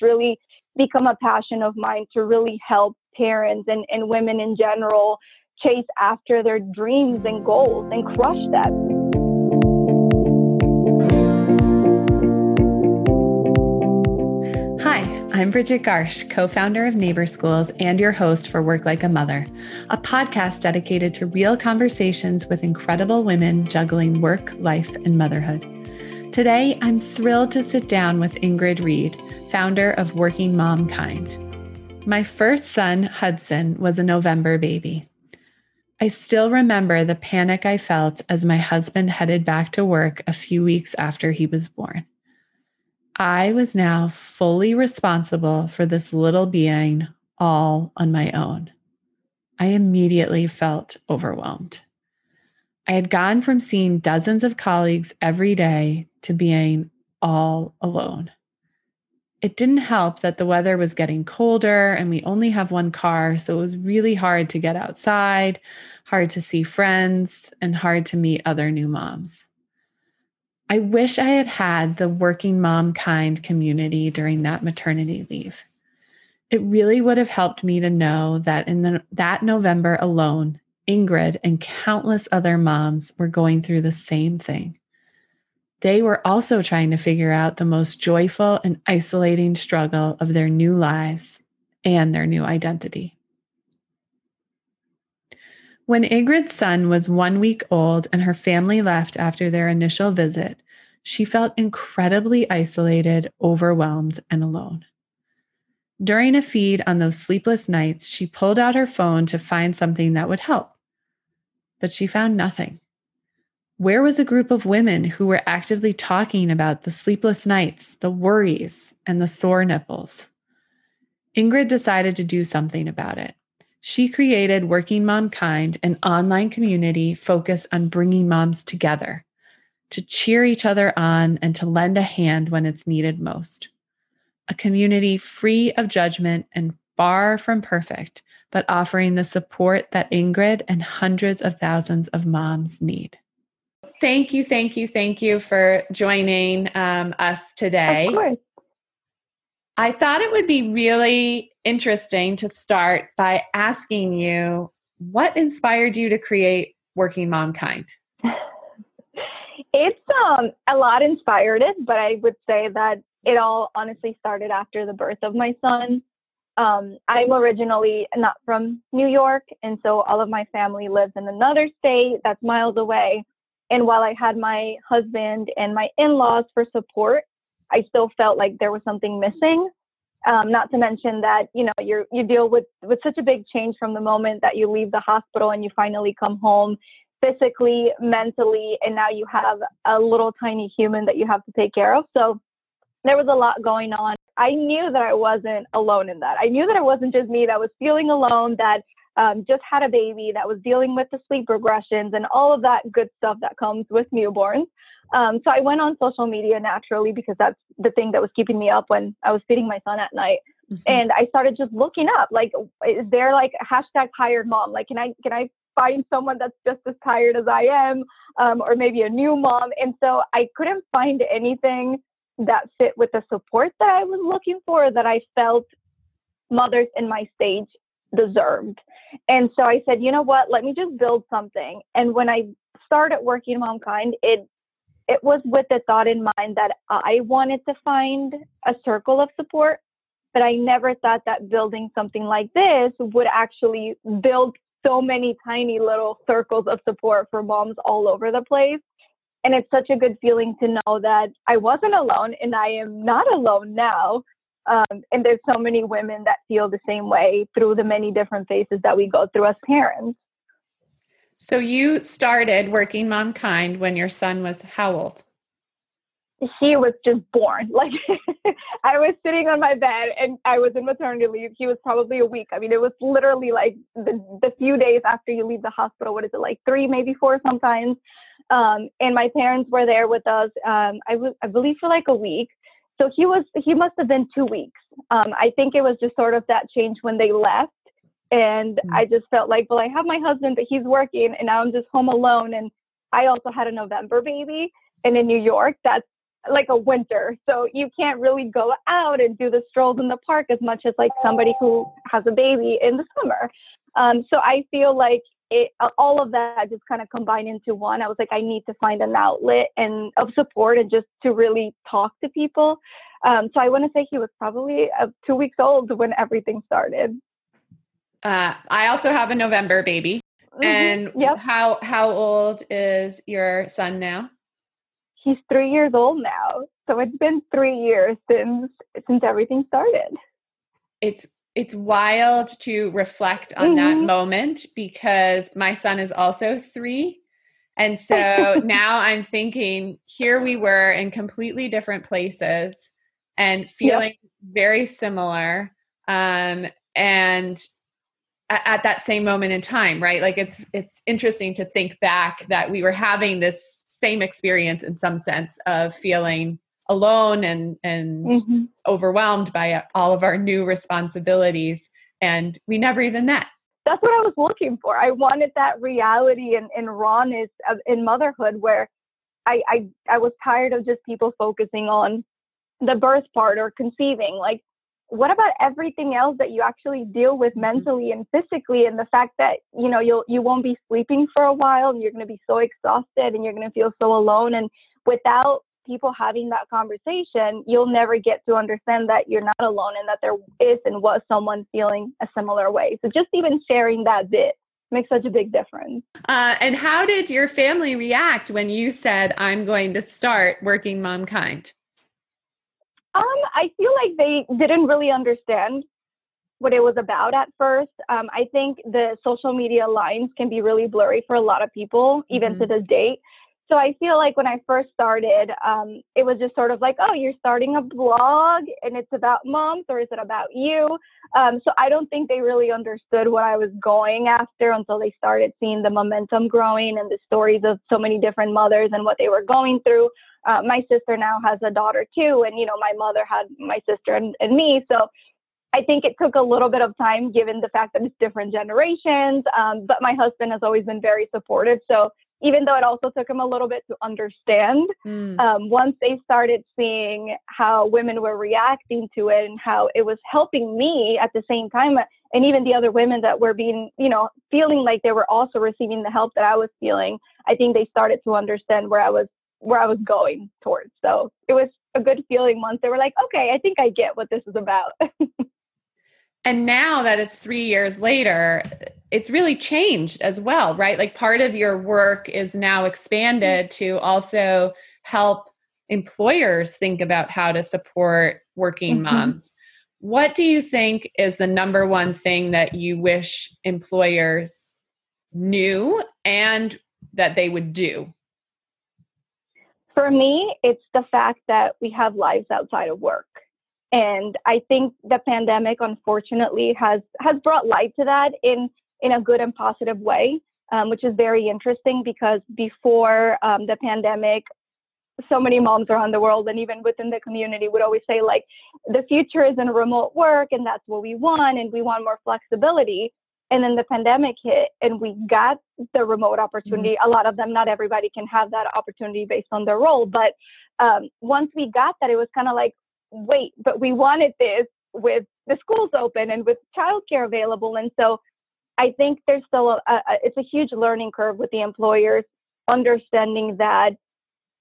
really become a passion of mine to really help parents and, and women in general chase after their dreams and goals and crush them. Hi, I'm Bridget Garsh, co founder of Neighbor Schools and your host for Work Like a Mother, a podcast dedicated to real conversations with incredible women juggling work, life, and motherhood. Today, I'm thrilled to sit down with Ingrid Reed, founder of Working Momkind. My first son, Hudson, was a November baby. I still remember the panic I felt as my husband headed back to work a few weeks after he was born. I was now fully responsible for this little being all on my own. I immediately felt overwhelmed. I had gone from seeing dozens of colleagues every day to being all alone. It didn't help that the weather was getting colder and we only have one car, so it was really hard to get outside, hard to see friends, and hard to meet other new moms. I wish I had had the working momkind community during that maternity leave. It really would have helped me to know that in the, that November alone, Ingrid and countless other moms were going through the same thing. They were also trying to figure out the most joyful and isolating struggle of their new lives and their new identity. When Ingrid's son was one week old and her family left after their initial visit, she felt incredibly isolated, overwhelmed, and alone. During a feed on those sleepless nights, she pulled out her phone to find something that would help. But she found nothing. Where was a group of women who were actively talking about the sleepless nights, the worries, and the sore nipples? Ingrid decided to do something about it. She created Working Momkind, an online community focused on bringing moms together, to cheer each other on, and to lend a hand when it's needed most. A community free of judgment and far from perfect, but offering the support that Ingrid and hundreds of thousands of moms need. Thank you, thank you, thank you for joining um, us today. Of course. I thought it would be really interesting to start by asking you what inspired you to create Working Momkind? It's um, a lot inspired it, but I would say that it all honestly started after the birth of my son. Um, I'm originally not from New York, and so all of my family lives in another state that's miles away. And while I had my husband and my in laws for support, I still felt like there was something missing. Um, not to mention that you know you you deal with with such a big change from the moment that you leave the hospital and you finally come home physically, mentally, and now you have a little tiny human that you have to take care of. So there was a lot going on. I knew that I wasn't alone in that. I knew that it wasn't just me that was feeling alone, that um, just had a baby, that was dealing with the sleep regressions and all of that good stuff that comes with newborns. Um, so I went on social media naturally because that's the thing that was keeping me up when I was feeding my son at night. Mm-hmm. And I started just looking up, like, is there like hashtag tired mom? Like, can I can I find someone that's just as tired as I am, um, or maybe a new mom? And so I couldn't find anything that fit with the support that I was looking for that I felt mothers in my stage deserved. And so I said, you know what, let me just build something. And when I started working Momkind, it it was with the thought in mind that I wanted to find a circle of support, but I never thought that building something like this would actually build so many tiny little circles of support for moms all over the place and it's such a good feeling to know that I wasn't alone and I am not alone now. Um, and there's so many women that feel the same way through the many different phases that we go through as parents. So you started working momkind when your son was how old? He was just born. Like I was sitting on my bed and I was in maternity leave. He was probably a week. I mean, it was literally like the, the few days after you leave the hospital. What is it like three, maybe four sometimes? Um, and my parents were there with us. Um, I, w- I believe for like a week. So he was he must have been two weeks. Um, I think it was just sort of that change when they left, and mm-hmm. I just felt like, well, I have my husband, but he's working, and now I'm just home alone. And I also had a November baby, and in New York, that's like a winter. So you can't really go out and do the strolls in the park as much as like somebody who has a baby in the summer. Um, so I feel like it, all of that just kind of combined into one. I was like, I need to find an outlet and of support and just to really talk to people. Um, so I want to say he was probably uh, two weeks old when everything started. Uh, I also have a November baby. Mm-hmm. And yep. how how old is your son now? He's three years old now. So it's been three years since since everything started. It's it's wild to reflect on mm-hmm. that moment because my son is also three. And so now I'm thinking, here we were in completely different places and feeling yep. very similar. Um, and at, at that same moment in time, right? Like it's it's interesting to think back that we were having this same experience in some sense of feeling alone and and mm-hmm. overwhelmed by all of our new responsibilities and we never even met that's what i was looking for i wanted that reality and, and rawness of, in motherhood where I, I i was tired of just people focusing on the birth part or conceiving like what about everything else that you actually deal with mm-hmm. mentally and physically and the fact that you know you'll you won't be sleeping for a while and you're going to be so exhausted and you're going to feel so alone and without people having that conversation you'll never get to understand that you're not alone and that there is and was someone feeling a similar way so just even sharing that bit makes such a big difference uh, and how did your family react when you said i'm going to start working momkind um, I feel like they didn't really understand what it was about at first. Um, I think the social media lines can be really blurry for a lot of people, even mm-hmm. to this date. So I feel like when I first started, um, it was just sort of like, oh, you're starting a blog and it's about moms or is it about you? Um, so I don't think they really understood what I was going after until they started seeing the momentum growing and the stories of so many different mothers and what they were going through. Uh, my sister now has a daughter too, and you know my mother had my sister and, and me. So I think it took a little bit of time given the fact that it's different generations. Um, but my husband has always been very supportive. So even though it also took him a little bit to understand, mm. um, once they started seeing how women were reacting to it and how it was helping me at the same time, and even the other women that were being, you know, feeling like they were also receiving the help that I was feeling, I think they started to understand where I was where I was going towards. So it was a good feeling once they were like, okay, I think I get what this is about. and now that it's three years later, it's really changed as well, right? Like part of your work is now expanded to also help employers think about how to support working mm-hmm. moms. What do you think is the number one thing that you wish employers knew and that they would do? For me, it's the fact that we have lives outside of work. And I think the pandemic, unfortunately, has has brought light to that in in a good and positive way, um, which is very interesting because before um, the pandemic, so many moms around the world and even within the community would always say like the future is in remote work and that's what we want and we want more flexibility and then the pandemic hit and we got the remote opportunity mm-hmm. a lot of them not everybody can have that opportunity based on their role but um, once we got that it was kind of like wait but we wanted this with the schools open and with childcare available and so I think there's still a, a, it's a huge learning curve with the employers understanding that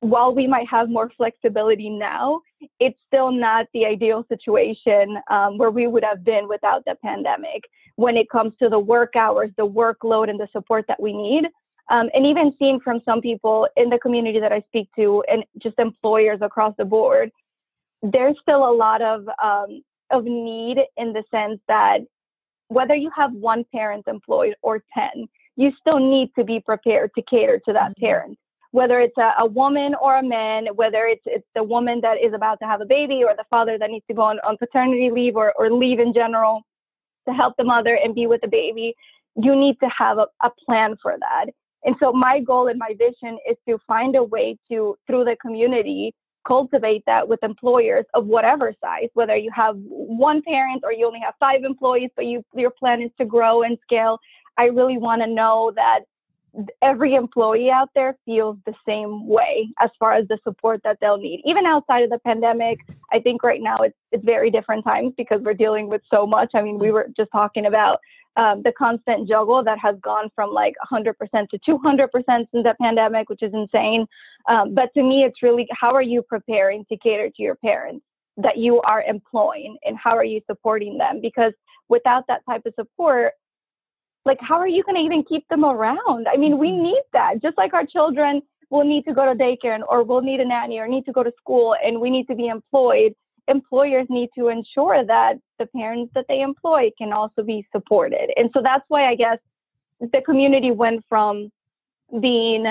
while we might have more flexibility now, it's still not the ideal situation um, where we would have been without the pandemic when it comes to the work hours, the workload, and the support that we need. Um, and even seeing from some people in the community that I speak to and just employers across the board, there's still a lot of um, of need in the sense that whether you have one parent employed or 10, you still need to be prepared to cater to that mm-hmm. parent. Whether it's a, a, woman or a man, whether it's it's the woman that is about to have a baby or the father that needs to go on, on paternity leave or, or leave in general to help the mother and be with the baby, you need to have a, a plan for that. And so my goal and my vision is to find a way to, through the community, cultivate that with employers of whatever size, whether you have one parent or you only have five employees, but you, your plan is to grow and scale. I really want to know that every employee out there feels the same way as far as the support that they'll need. Even outside of the pandemic, I think right now it's it's very different times because we're dealing with so much. I mean, we were just talking about um, the constant juggle that has gone from like 100% to 200% since the pandemic, which is insane. Um, but to me, it's really how are you preparing to cater to your parents that you are employing and how are you supporting them? Because without that type of support, like how are you going to even keep them around i mean we mm-hmm. need that just like our children will need to go to daycare and, or will need a nanny or need to go to school and we need to be employed employers need to ensure that the parents that they employ can also be supported and so that's why i guess the community went from being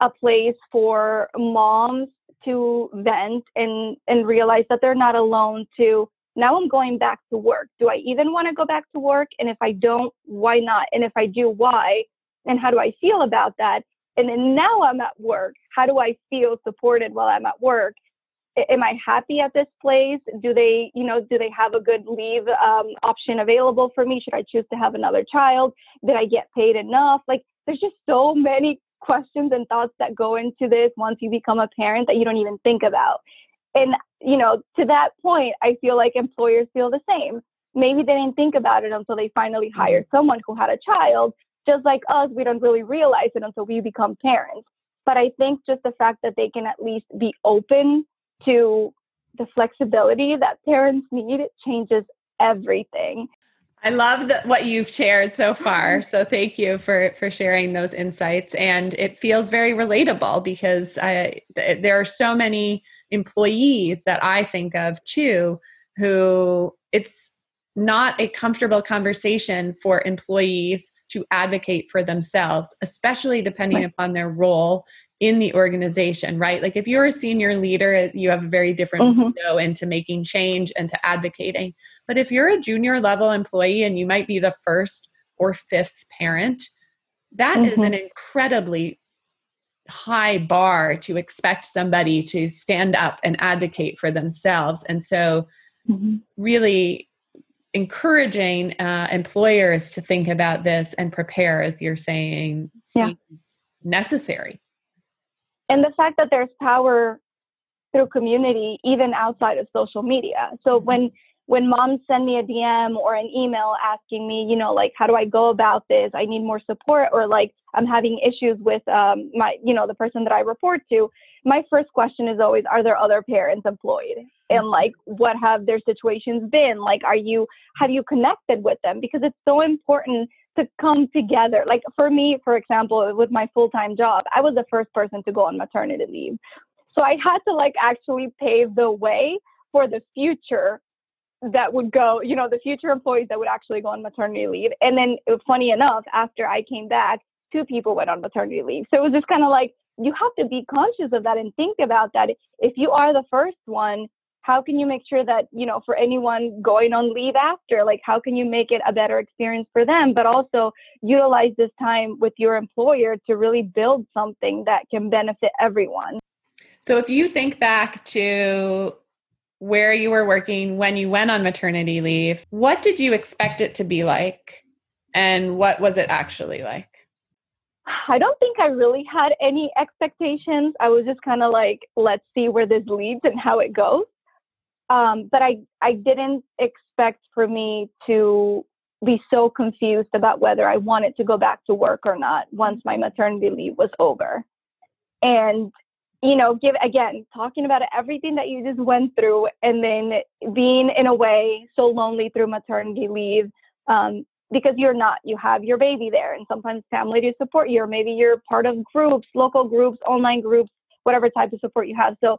a place for moms to vent and and realize that they're not alone to now I'm going back to work. Do I even want to go back to work? And if I don't, why not? And if I do, why? And how do I feel about that? And then now I'm at work. How do I feel supported while I'm at work? Am I happy at this place? Do they, you know, do they have a good leave um, option available for me? Should I choose to have another child? Did I get paid enough? Like, there's just so many questions and thoughts that go into this once you become a parent that you don't even think about. And, you know, to that point, I feel like employers feel the same. Maybe they didn't think about it until they finally mm-hmm. hired someone who had a child. Just like us, we don't really realize it until we become parents. But I think just the fact that they can at least be open to the flexibility that parents need changes everything. I love the, what you've shared so far. Mm-hmm. So thank you for for sharing those insights. And it feels very relatable because I, th- there are so many employees that I think of too who it's not a comfortable conversation for employees to advocate for themselves, especially depending right. upon their role in the organization, right? Like if you're a senior leader, you have a very different mm-hmm. window into making change and to advocating. But if you're a junior level employee and you might be the first or fifth parent, that mm-hmm. is an incredibly high bar to expect somebody to stand up and advocate for themselves. And so, mm-hmm. really encouraging uh, employers to think about this and prepare, as you're saying, yeah. necessary and the fact that there's power through community even outside of social media so mm-hmm. when when moms send me a dm or an email asking me you know like how do i go about this i need more support or like i'm having issues with um, my you know the person that i report to my first question is always are there other parents employed and mm-hmm. like what have their situations been like are you have you connected with them because it's so important to come together. Like for me, for example, with my full time job, I was the first person to go on maternity leave. So I had to like actually pave the way for the future that would go, you know, the future employees that would actually go on maternity leave. And then, funny enough, after I came back, two people went on maternity leave. So it was just kind of like, you have to be conscious of that and think about that. If you are the first one, how can you make sure that you know for anyone going on leave after like how can you make it a better experience for them but also utilize this time with your employer to really build something that can benefit everyone so if you think back to where you were working when you went on maternity leave what did you expect it to be like and what was it actually like I don't think I really had any expectations. I was just kind of like, let's see where this leads and how it goes. Um, but I, I didn't expect for me to be so confused about whether I wanted to go back to work or not once my maternity leave was over. And, you know, give again, talking about everything that you just went through and then being in a way so lonely through maternity leave. Um, because you're not, you have your baby there and sometimes family to support you, or maybe you're part of groups, local groups, online groups, whatever type of support you have. So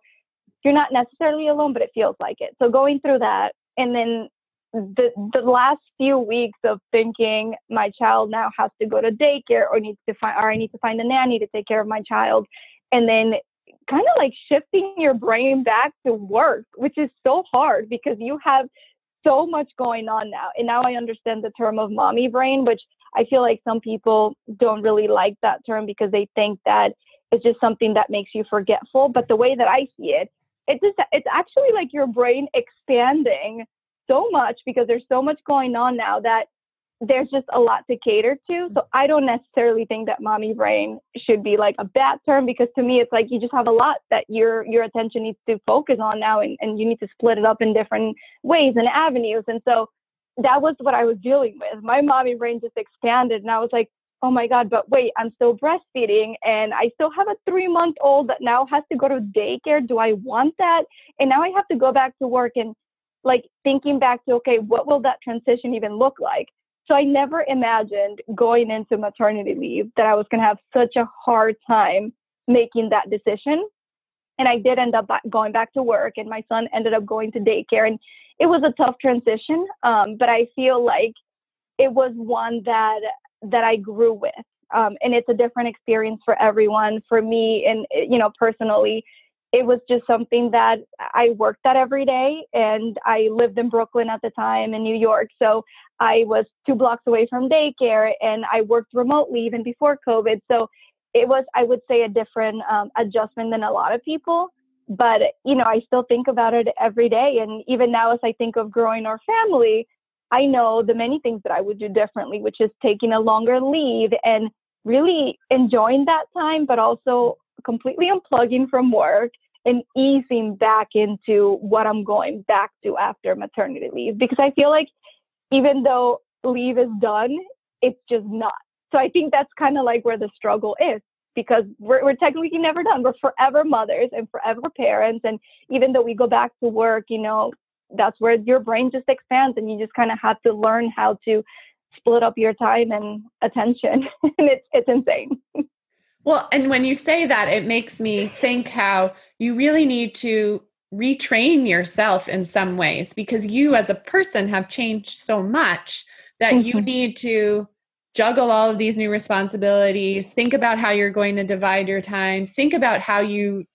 you're not necessarily alone, but it feels like it. So going through that, and then the the last few weeks of thinking my child now has to go to daycare or needs to find or I need to find a nanny to take care of my child, and then kind of like shifting your brain back to work, which is so hard because you have so much going on now. And now I understand the term of mommy brain, which I feel like some people don't really like that term because they think that it's just something that makes you forgetful. But the way that I see it it's just it's actually like your brain expanding so much because there's so much going on now that there's just a lot to cater to. Mm. So I don't necessarily think that mommy brain should be like a bad term because to me it's like you just have a lot that your your attention needs to focus on now and, and you need to split it up in different ways and avenues. And so that was what I was dealing with. My mommy brain just expanded and I was like, oh my God, but wait, I'm still breastfeeding and I still have a three month old that now has to go to daycare. Do I want that? And now I have to go back to work and like thinking back to, okay, what will that transition even look like? So I never imagined going into maternity leave that I was going to have such a hard time making that decision. And I did end up going back to work, and my son ended up going to daycare. And it was a tough transition, um, but I feel like it was one that that I grew with. Um, and it's a different experience for everyone. For me, and you know, personally, it was just something that I worked at every day. And I lived in Brooklyn at the time in New York. So I was two blocks away from daycare and I worked remotely even before COVID. So it was, I would say, a different um, adjustment than a lot of people. But, you know, I still think about it every day. And even now, as I think of growing our family, I know the many things that I would do differently, which is taking a longer leave and really enjoying that time, but also completely unplugging from work and easing back into what I'm going back to after maternity leave. Because I feel like even though leave is done, it's just not. So I think that's kind of like where the struggle is because we're, we're technically never done. We're forever mothers and forever parents. And even though we go back to work, you know, that's where your brain just expands and you just kind of have to learn how to split up your time and attention. and it's, it's insane. Well, and when you say that, it makes me think how you really need to retrain yourself in some ways because you as a person have changed so much that mm-hmm. you need to juggle all of these new responsibilities think about how you're going to divide your time think about how you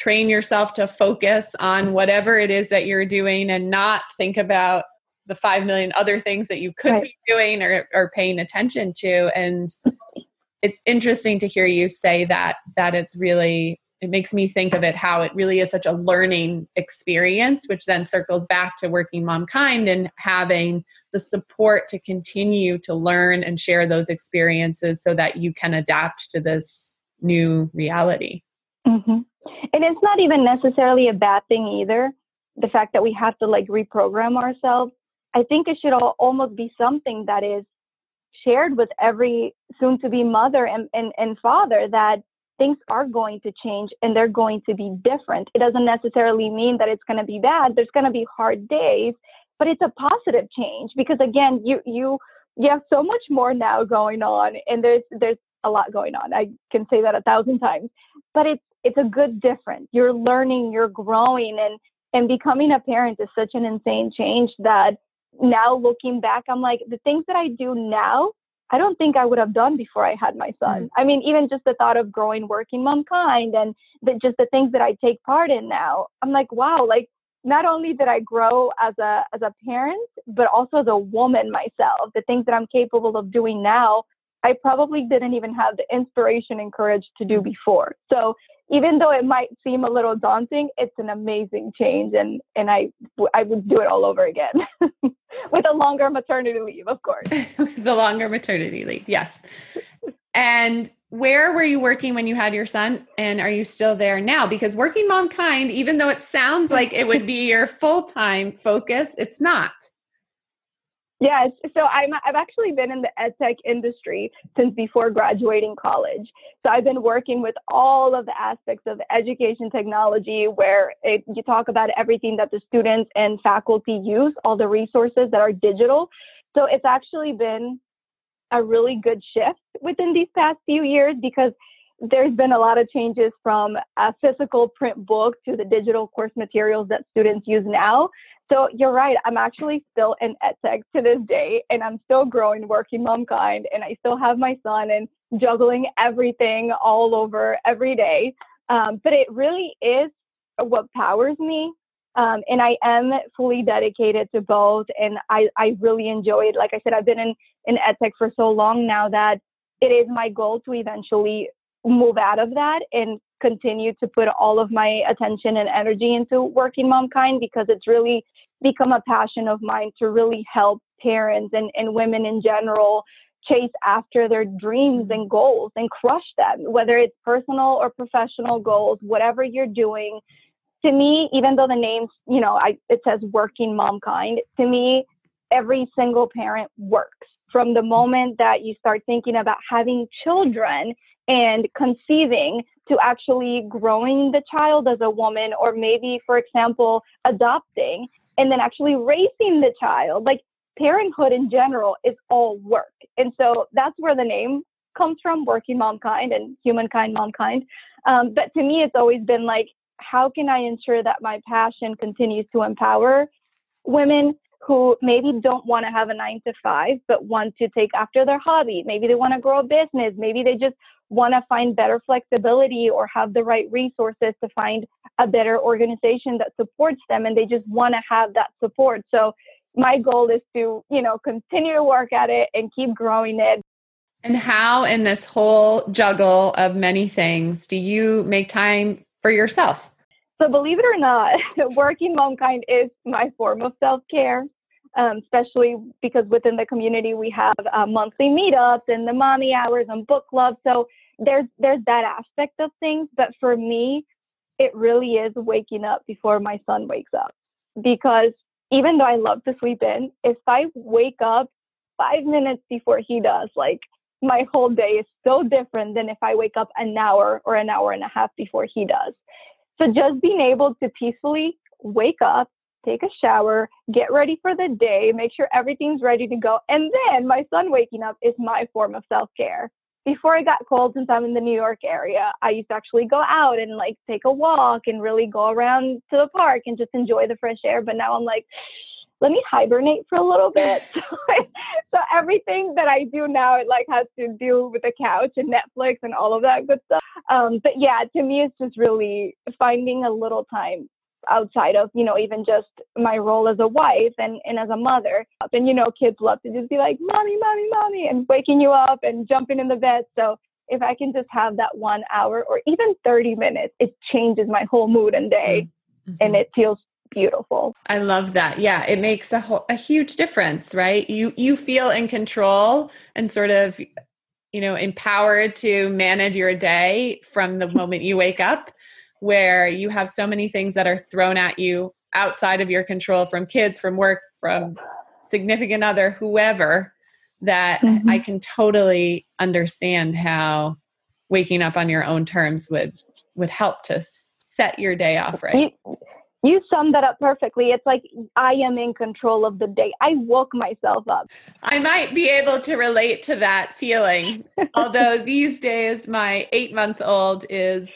train yourself to focus on whatever it is that you're doing and not think about the 5 million other things that you could right. be doing or, or paying attention to and it's interesting to hear you say that that it's really it makes me think of it how it really is such a learning experience which then circles back to working momkind and having the support to continue to learn and share those experiences so that you can adapt to this new reality mm-hmm. And it's not even necessarily a bad thing either the fact that we have to like reprogram ourselves i think it should all, almost be something that is shared with every soon to be mother and, and, and father that things are going to change and they're going to be different. It doesn't necessarily mean that it's going to be bad. There's going to be hard days, but it's a positive change because again, you you you have so much more now going on and there's there's a lot going on. I can say that a thousand times. But it's it's a good difference. You're learning, you're growing and and becoming a parent is such an insane change that now looking back, I'm like, the things that I do now, I don't think I would have done before I had my son. Mm-hmm. I mean, even just the thought of growing working momkind and the, just the things that I take part in now, I'm like, wow, like not only did I grow as a as a parent, but also as a woman myself. The things that I'm capable of doing now, I probably didn't even have the inspiration and courage to do before. So even though it might seem a little daunting, it's an amazing change, and and I I would do it all over again with a longer maternity leave, of course. the longer maternity leave, yes. And where were you working when you had your son, and are you still there now? Because working momkind, even though it sounds like it would be your full time focus, it's not. Yes. So I'm, I've actually been in the ed tech industry since before graduating college. So I've been working with all of the aspects of education technology where it, you talk about everything that the students and faculty use, all the resources that are digital. So it's actually been a really good shift within these past few years because there's been a lot of changes from a physical print book to the digital course materials that students use now. So you're right. I'm actually still in EdTech to this day, and I'm still growing, working momkind, and I still have my son and juggling everything all over every day. Um, but it really is what powers me. Um, and I am fully dedicated to both, and I, I really enjoy it. Like I said, I've been in, in EdTech for so long now that it is my goal to eventually move out of that and continue to put all of my attention and energy into working momkind because it's really become a passion of mine to really help parents and, and women in general chase after their dreams mm-hmm. and goals and crush them, whether it's personal or professional goals, whatever you're doing. To me, even though the name, you know, I, it says working momkind, to me, every single parent works from the moment that you start thinking about having children and conceiving to actually growing the child as a woman or maybe for example adopting and then actually raising the child. Like parenthood in general is all work. And so that's where the name comes from working momkind and humankind momkind um, but to me it's always been like how can i ensure that my passion continues to empower women who maybe don't want to have a nine to five, but want to take after their hobby. Maybe they want to grow a business. Maybe they just want to find better flexibility or have the right resources to find a better organization that supports them and they just want to have that support. So my goal is to, you know, continue to work at it and keep growing it. And how in this whole juggle of many things do you make time for yourself? So believe it or not, working momkind is my form of self-care. Um, especially because within the community we have uh, monthly meetups and the mommy hours and book club. So there's there's that aspect of things. But for me, it really is waking up before my son wakes up. Because even though I love to sleep in, if I wake up five minutes before he does, like my whole day is so different than if I wake up an hour or an hour and a half before he does. So just being able to peacefully wake up, take a shower, get ready for the day, make sure everything's ready to go. And then my son waking up is my form of self care. Before I got cold, since I'm in the New York area, I used to actually go out and like take a walk and really go around to the park and just enjoy the fresh air. But now I'm like, let me hibernate for a little bit. so everything that I do now, it like has to do with the couch and Netflix and all of that good stuff. Um, but yeah, to me, it's just really finding a little time outside of you know even just my role as a wife and, and as a mother and you know kids love to just be like mommy mommy mommy and waking you up and jumping in the bed so if i can just have that one hour or even 30 minutes it changes my whole mood and day mm-hmm. and it feels beautiful. I love that. Yeah, it makes a whole, a huge difference, right? You you feel in control and sort of you know empowered to manage your day from the moment you wake up where you have so many things that are thrown at you outside of your control from kids, from work, from significant other, whoever that mm-hmm. I can totally understand how waking up on your own terms would would help to set your day off right. You summed that up perfectly. It's like I am in control of the day. I woke myself up. I might be able to relate to that feeling. Although these days my eight month old is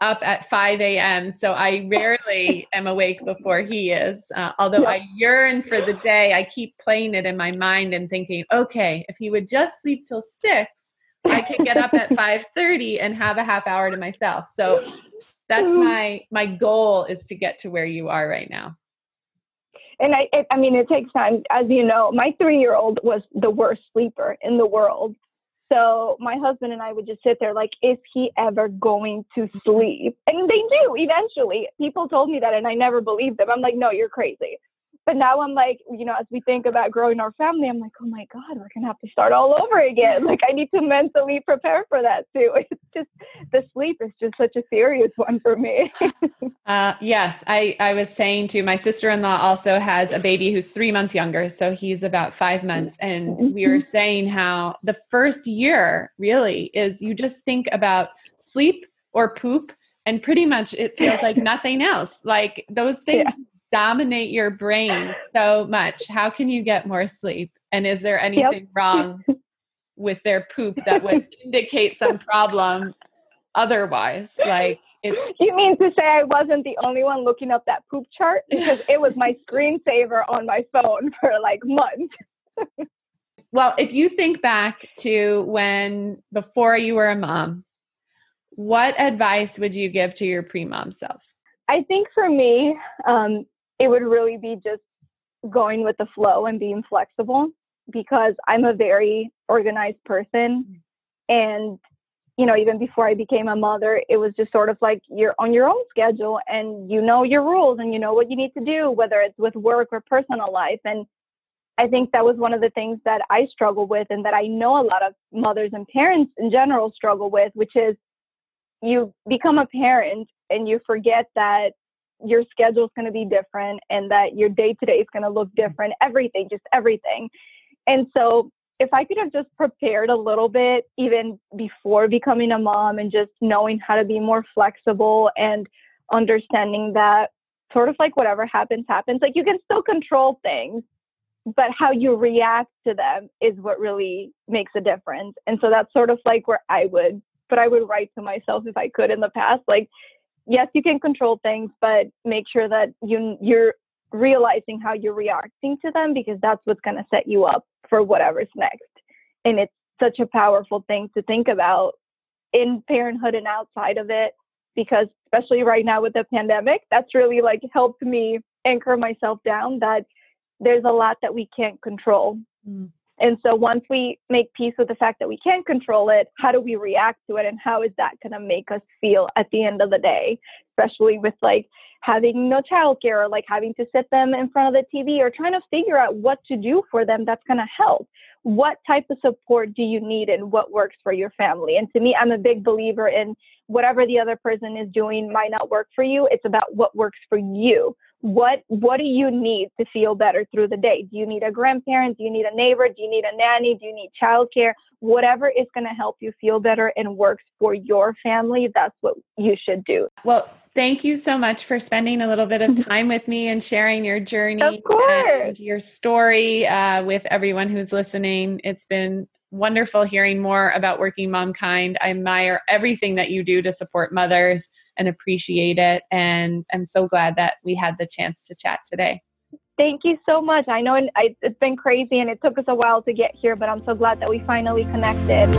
up at 5 a.m. So I rarely am awake before he is. Uh, although I yearn for the day, I keep playing it in my mind and thinking, okay, if he would just sleep till six, I could get up at 5:30 and have a half hour to myself. So that's my my goal is to get to where you are right now and I, it, I mean, it takes time. As you know, my three-year-old was the worst sleeper in the world. So my husband and I would just sit there like, is he ever going to sleep? And they do eventually. People told me that, and I never believed them. I'm like, no, you're crazy. But now I'm like, you know, as we think about growing our family, I'm like, oh my God, we're gonna have to start all over again. Like I need to mentally prepare for that too. It's just the sleep is just such a serious one for me. uh, yes, I I was saying to my sister-in-law also has a baby who's three months younger, so he's about five months, and we were mm-hmm. saying how the first year really is you just think about sleep or poop and pretty much it feels like nothing else like those things yeah dominate your brain so much. How can you get more sleep? And is there anything yep. wrong with their poop that would indicate some problem otherwise? Like it's You mean to say I wasn't the only one looking up that poop chart? Because it was my screensaver on my phone for like months. well, if you think back to when before you were a mom, what advice would you give to your pre-mom self? I think for me, um, it would really be just going with the flow and being flexible because I'm a very organized person. And, you know, even before I became a mother, it was just sort of like you're on your own schedule and you know your rules and you know what you need to do, whether it's with work or personal life. And I think that was one of the things that I struggle with and that I know a lot of mothers and parents in general struggle with, which is you become a parent and you forget that your schedule is going to be different and that your day to day is going to look mm-hmm. different, everything, just everything. And so if I could have just prepared a little bit even before becoming a mom and just knowing how to be more flexible and understanding that sort of like whatever happens, happens, like you can still control things, but how you react to them is what really makes a difference. And so that's sort of like where I would, but I would write to myself if I could in the past, like, yes, you can control things, but make sure that you you're realizing how you're reacting to them because that's what's going to set you up for whatever's next. And it's such a powerful thing to think about in parenthood and outside of it because especially right now with the pandemic, that's really like helped me anchor myself down that there's a lot that we can't control. Mm. And so once we make peace with the fact that we can't control it, how do we react to it and how is that going to make us feel at the end of the day, especially with like having no childcare or like having to sit them in front of the TV or trying to figure out what to do for them that's going to help. What type of support do you need and what works for your family? And to me, I'm a big believer in whatever the other person is doing might not work for you. It's about what works for you what what do you need to feel better through the day? Do you need a grandparent? Do you need a neighbor? Do you need a nanny? Do you need childcare? Whatever is going to help you feel better and works for your family that's what you should do. Well thank you so much for spending a little bit of time with me and sharing your journey and your story uh, with everyone who's listening. It's been wonderful hearing more about working momkind. I admire everything that you do to support mothers and appreciate it. And I'm so glad that we had the chance to chat today. Thank you so much. I know it's been crazy and it took us a while to get here, but I'm so glad that we finally connected.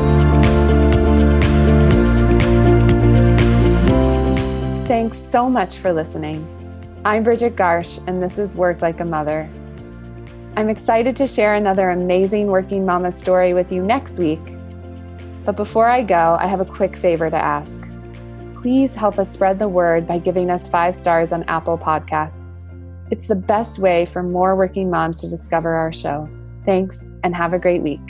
Thanks so much for listening. I'm Bridget Garsh, and this is Work Like a Mother. I'm excited to share another amazing working mama story with you next week. But before I go, I have a quick favor to ask please help us spread the word by giving us five stars on Apple Podcasts. It's the best way for more working moms to discover our show. Thanks and have a great week.